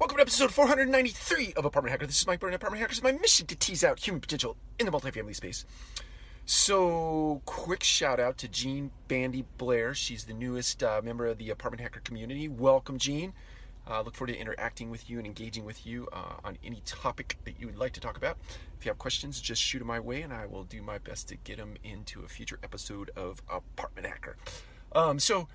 Welcome to episode 493 of Apartment Hacker. This is Mike Byrne, Apartment Hackers. My mission to tease out human potential in the multifamily space. So, quick shout out to Jean Bandy Blair. She's the newest uh, member of the Apartment Hacker community. Welcome, Jean. Uh, look forward to interacting with you and engaging with you uh, on any topic that you would like to talk about. If you have questions, just shoot them my way, and I will do my best to get them into a future episode of Apartment Hacker. Um, so,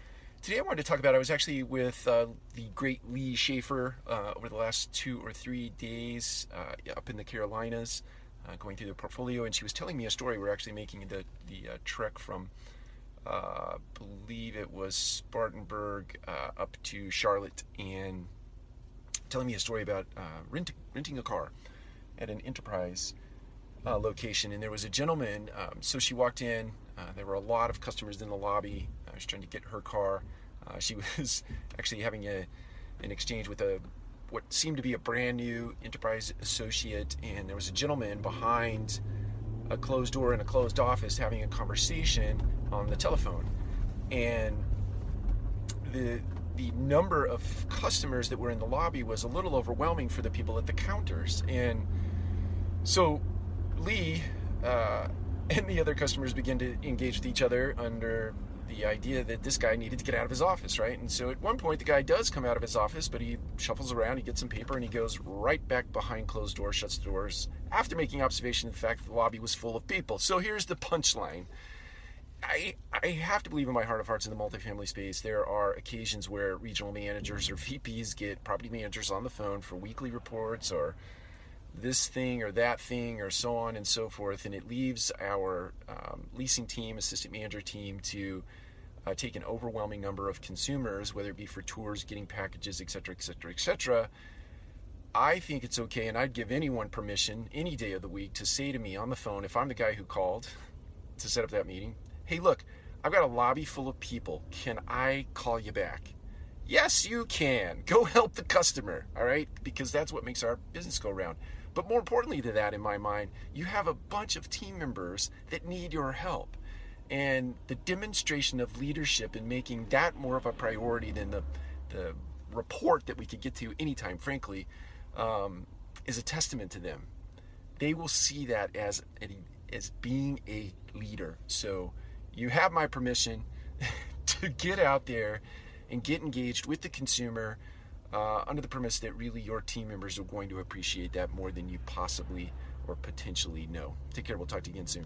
Today I wanted to talk about, I was actually with uh, the great Lee Schaefer uh, over the last two or three days uh, up in the Carolinas, uh, going through the portfolio, and she was telling me a story. We're actually making the, the uh, trek from, I believe it was Spartanburg up to Charlotte, and telling me a story about rent, renting a car at an enterprise location. And there was a gentleman, um, so she walked in, there were a lot of customers in the lobby. I was trying to get her car. Uh, she was actually having a, an exchange with a what seemed to be a brand new enterprise associate, and there was a gentleman behind a closed door in a closed office having a conversation on the telephone, and the the number of customers that were in the lobby was a little overwhelming for the people at the counters, and so Lee uh, and the other customers begin to engage with each other under the idea that this guy needed to get out of his office, right? And so at one point, the guy does come out of his office, but he shuffles around, he gets some paper, and he goes right back behind closed doors, shuts the doors, after making observation of the fact that the lobby was full of people. So here's the punchline. I, I have to believe in my heart of hearts in the multifamily space, there are occasions where regional managers or VPs get property managers on the phone for weekly reports or this thing or that thing or so on and so forth. And it leaves our um, leasing team, assistant manager team to uh, take an overwhelming number of consumers, whether it be for tours, getting packages, etc., etc., etc. I think it's okay, and I'd give anyone permission any day of the week to say to me on the phone, if I'm the guy who called to set up that meeting, hey, look, I've got a lobby full of people. Can I call you back? Yes, you can. Go help the customer, all right? Because that's what makes our business go round. But more importantly to that, in my mind, you have a bunch of team members that need your help. And the demonstration of leadership and making that more of a priority than the, the report that we could get to anytime, frankly, um, is a testament to them. They will see that as, as being a leader. So you have my permission to get out there and get engaged with the consumer uh, under the premise that really your team members are going to appreciate that more than you possibly or potentially know. Take care. We'll talk to you again soon.